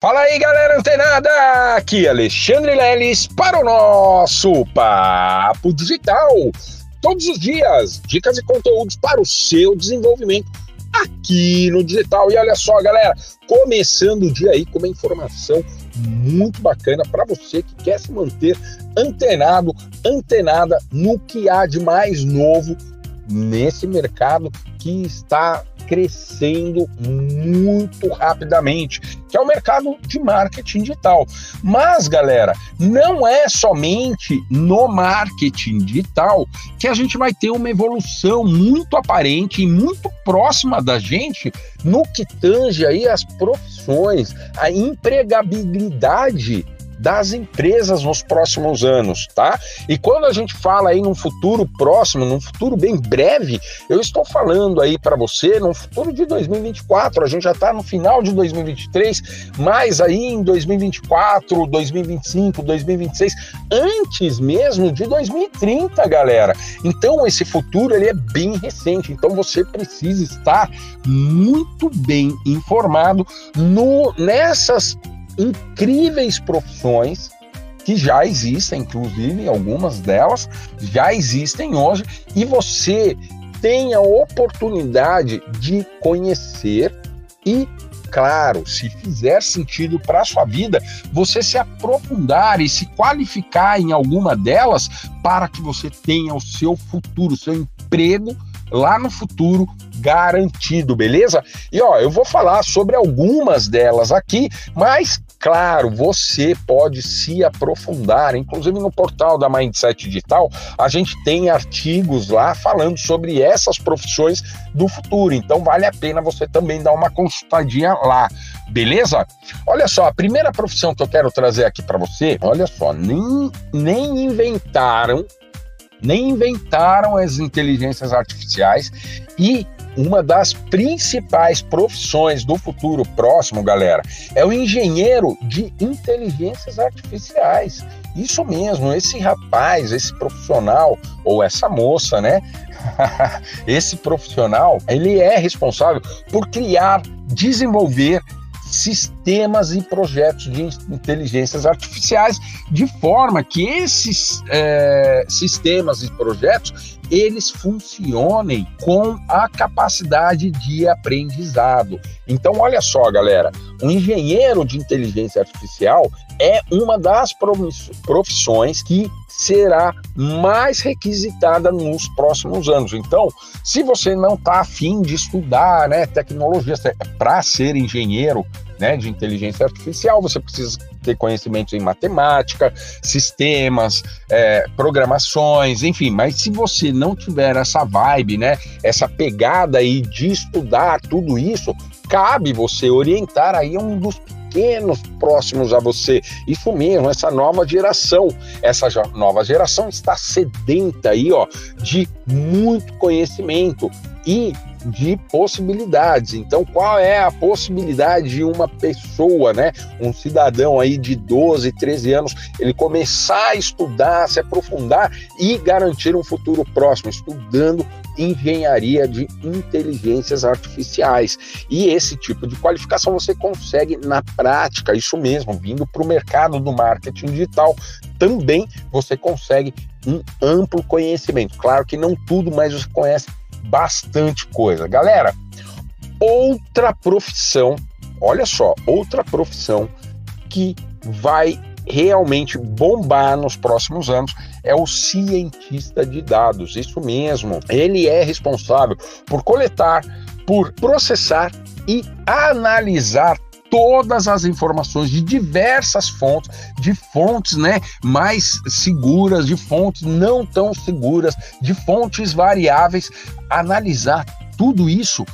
Fala aí, galera antenada! Aqui Alexandre Leles para o nosso Papo Digital. Todos os dias, dicas e conteúdos para o seu desenvolvimento aqui no digital. E olha só, galera, começando o dia aí com uma informação muito bacana para você que quer se manter antenado, antenada no que há de mais novo nesse mercado que está crescendo muito rapidamente, que é o mercado de marketing digital. Mas, galera, não é somente no marketing digital que a gente vai ter uma evolução muito aparente e muito próxima da gente no que tange aí as profissões, a empregabilidade das empresas nos próximos anos, tá? E quando a gente fala aí num futuro próximo, num futuro bem breve, eu estou falando aí para você num futuro de 2024. A gente já está no final de 2023, mas aí em 2024, 2025, 2026, antes mesmo de 2030, galera. Então esse futuro ele é bem recente. Então você precisa estar muito bem informado no nessas incríveis profissões que já existem, inclusive algumas delas já existem hoje, e você tem a oportunidade de conhecer e, claro, se fizer sentido para a sua vida, você se aprofundar e se qualificar em alguma delas para que você tenha o seu futuro, seu emprego lá no futuro garantido, beleza? E ó, eu vou falar sobre algumas delas aqui, mas Claro, você pode se aprofundar, inclusive no portal da Mindset Digital, a gente tem artigos lá falando sobre essas profissões do futuro. Então vale a pena você também dar uma consultadinha lá, beleza? Olha só, a primeira profissão que eu quero trazer aqui para você, olha só, nem, nem inventaram nem inventaram as inteligências artificiais e uma das principais profissões do futuro próximo, galera, é o engenheiro de inteligências artificiais. Isso mesmo, esse rapaz, esse profissional, ou essa moça, né? esse profissional, ele é responsável por criar, desenvolver sistemas e projetos de inteligências artificiais, de forma que esses é, sistemas e projetos eles funcionem com a capacidade de aprendizado. Então, olha só, galera, um engenheiro de inteligência artificial é uma das profissões que será mais requisitada nos próximos anos. Então, se você não está afim de estudar né, tecnologia para ser engenheiro né, de inteligência artificial, você precisa ter conhecimentos em matemática, sistemas, é, programações, enfim. Mas se você não tiver essa vibe, né, essa pegada aí de estudar tudo isso, cabe você orientar aí um dos pequenos próximos a você. Isso mesmo, essa nova geração. Essa nova geração está sedenta aí, ó, de muito conhecimento e de possibilidades. Então, qual é a possibilidade de uma pessoa, né, um cidadão aí de 12, 13 anos, ele começar a estudar, se aprofundar e garantir um futuro próximo, estudando engenharia de inteligências artificiais. E esse tipo de qualificação você consegue na prática, isso mesmo, vindo para o mercado do marketing digital, também você consegue um amplo conhecimento. Claro que não tudo, mas você conhece bastante coisa. Galera, outra profissão, olha só, outra profissão que vai realmente bombar nos próximos anos é o cientista de dados. Isso mesmo. Ele é responsável por coletar, por processar e analisar todas as informações de diversas fontes, de fontes né, mais seguras, de fontes não tão seguras, de fontes variáveis, analisar tudo isso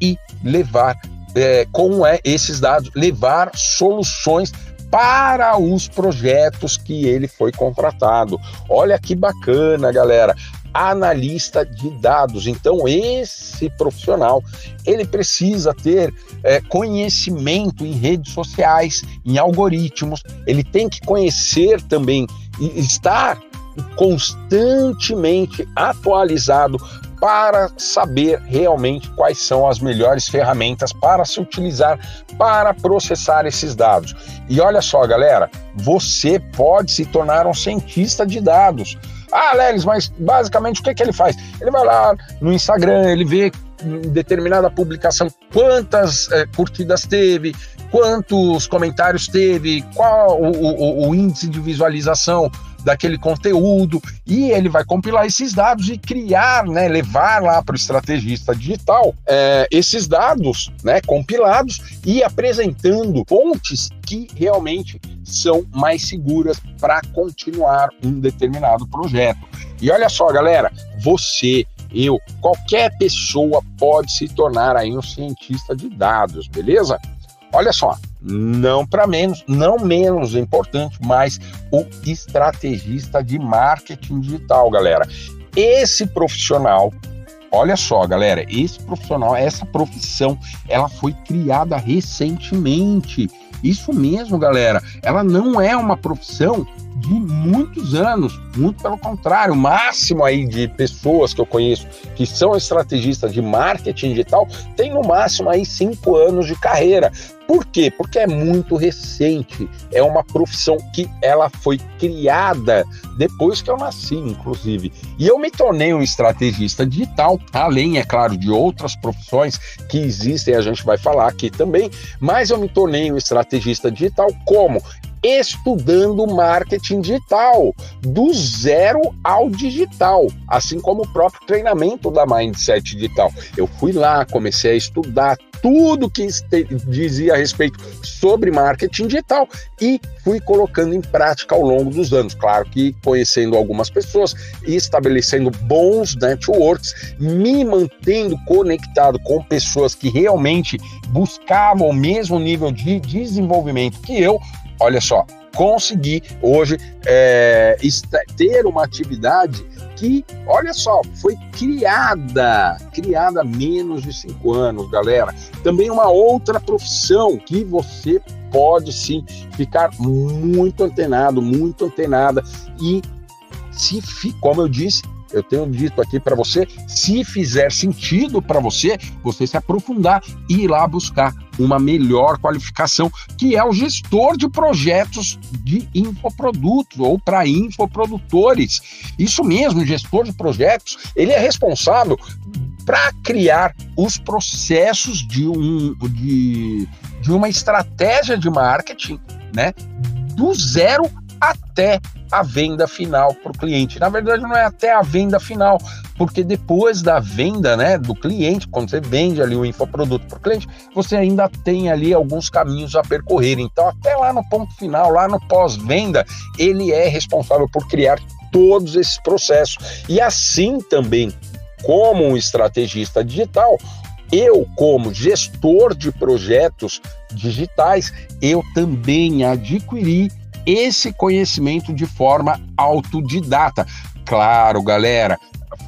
e levar é, com é, esses dados, levar soluções para os projetos que ele foi contratado. Olha que bacana, galera analista de dados. Então, esse profissional ele precisa ter é, conhecimento em redes sociais, em algoritmos. Ele tem que conhecer também e estar constantemente atualizado para saber realmente quais são as melhores ferramentas para se utilizar para processar esses dados. E olha só, galera, você pode se tornar um cientista de dados. Ah, Lelis, mas basicamente o que, que ele faz? Ele vai lá no Instagram, ele vê em determinada publicação quantas é, curtidas teve, quantos comentários teve, qual o, o, o índice de visualização daquele conteúdo e ele vai compilar esses dados e criar, né, levar lá para o estrategista digital é, esses dados, né, compilados e apresentando fontes que realmente são mais seguras para continuar um determinado projeto. E olha só, galera, você eu, qualquer pessoa pode se tornar aí um cientista de dados, beleza? Olha só, não para menos, não menos importante, mas o estrategista de marketing digital, galera. Esse profissional, olha só, galera, esse profissional, essa profissão, ela foi criada recentemente. Isso mesmo, galera. Ela não é uma profissão de muitos anos, muito pelo contrário, o máximo aí de pessoas que eu conheço que são estrategistas de marketing digital tem no máximo aí cinco anos de carreira. Por quê? Porque é muito recente, é uma profissão que ela foi criada depois que eu nasci, inclusive. E eu me tornei um estrategista digital, além, é claro, de outras profissões que existem, a gente vai falar aqui também, mas eu me tornei um estrategista digital como? Estudando marketing digital, do zero ao digital, assim como o próprio treinamento da Mindset Digital. Eu fui lá, comecei a estudar tudo que dizia a respeito sobre marketing digital e fui colocando em prática ao longo dos anos. Claro que conhecendo algumas pessoas estabelecendo bons networks, me mantendo conectado com pessoas que realmente buscavam o mesmo nível de desenvolvimento que eu, olha só, consegui hoje é, ter uma atividade que, olha só, foi criada, criada há menos de cinco anos, galera. Também uma outra profissão que você pode sim ficar muito antenado, muito antenada e se, como eu disse, eu tenho dito aqui para você, se fizer sentido para você, você se aprofundar e ir lá buscar uma melhor qualificação, que é o gestor de projetos de infoprodutos ou para infoprodutores. Isso mesmo, gestor de projetos, ele é responsável para criar os processos de, um, de, de uma estratégia de marketing, né? Do zero até a venda final para o cliente. Na verdade, não é até a venda final, porque depois da venda né, do cliente, quando você vende ali o infoproduto para o cliente, você ainda tem ali alguns caminhos a percorrer. Então, até lá no ponto final, lá no pós-venda, ele é responsável por criar todos esses processos. E assim também, como um estrategista digital, eu, como gestor de projetos digitais, eu também adquiri esse conhecimento de forma autodidata. Claro, galera,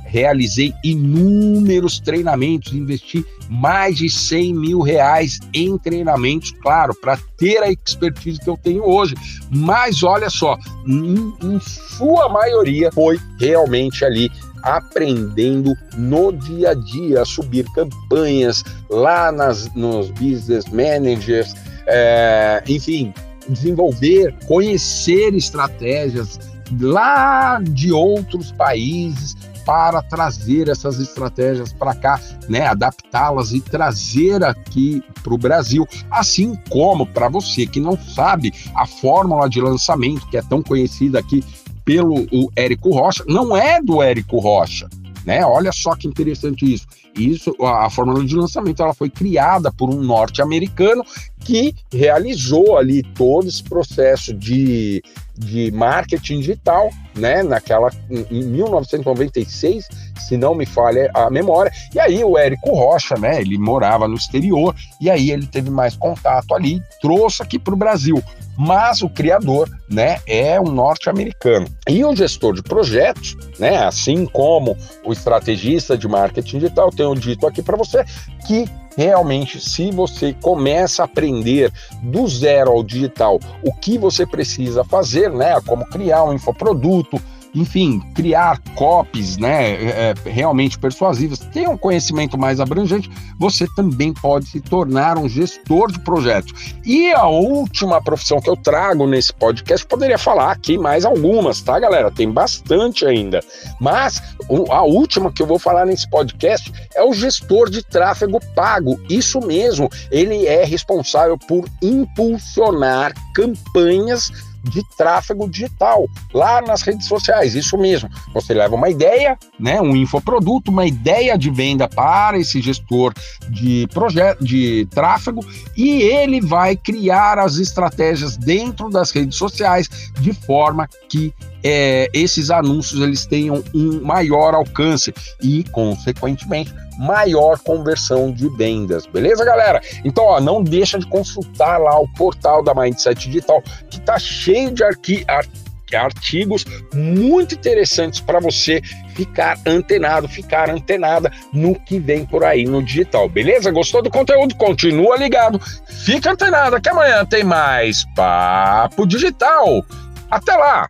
realizei inúmeros treinamentos, investi mais de 100 mil reais em treinamentos, claro, para ter a expertise que eu tenho hoje. Mas olha só, em, em sua maioria foi realmente ali aprendendo no dia a dia a subir campanhas lá nas, nos business managers, é, enfim, desenvolver, conhecer estratégias lá de outros países para trazer essas estratégias para cá, né, adaptá-las e trazer aqui para o Brasil, assim como para você que não sabe a fórmula de lançamento que é tão conhecida aqui pelo o Érico Rocha, não é do Érico Rocha, né? Olha só que interessante isso. Isso, a, a fórmula de lançamento, ela foi criada por um norte-americano que realizou ali todo esse processo de, de marketing digital, né, naquela em 1996, se não me falha a memória. E aí o Érico Rocha, né, ele morava no exterior e aí ele teve mais contato ali, trouxe aqui para o Brasil. Mas o criador, né, é um norte-americano. E o gestor de projetos, né, assim como o estrategista de marketing digital, tenho dito aqui para você que realmente, se você começa a aprender do zero ao digital o que você precisa fazer, né, como criar um infoproduto, enfim, criar copies, né, é, é, realmente persuasivas, tenha um conhecimento mais abrangente, você também pode se tornar um gestor de projetos. E a última profissão que eu trago nesse podcast, poderia falar aqui mais algumas, tá, galera? Tem bastante ainda. Mas a última que eu vou falar nesse podcast é o gestor de tráfego pago. Isso mesmo, ele é responsável por impulsionar campanhas de tráfego digital lá nas redes sociais. Isso mesmo. Você leva uma ideia, né, um infoproduto, uma ideia de venda para esse gestor de projeto de tráfego e ele vai criar as estratégias dentro das redes sociais de forma que é, esses anúncios eles tenham um maior alcance e, consequentemente, maior conversão de vendas, beleza, galera? Então, ó, não deixa de consultar lá o portal da Mindset Digital, que tá cheio de arqui artigos muito interessantes para você ficar antenado, ficar antenada no que vem por aí no digital, beleza? Gostou do conteúdo? Continua ligado, fica antenado que amanhã tem mais Papo Digital. Até lá!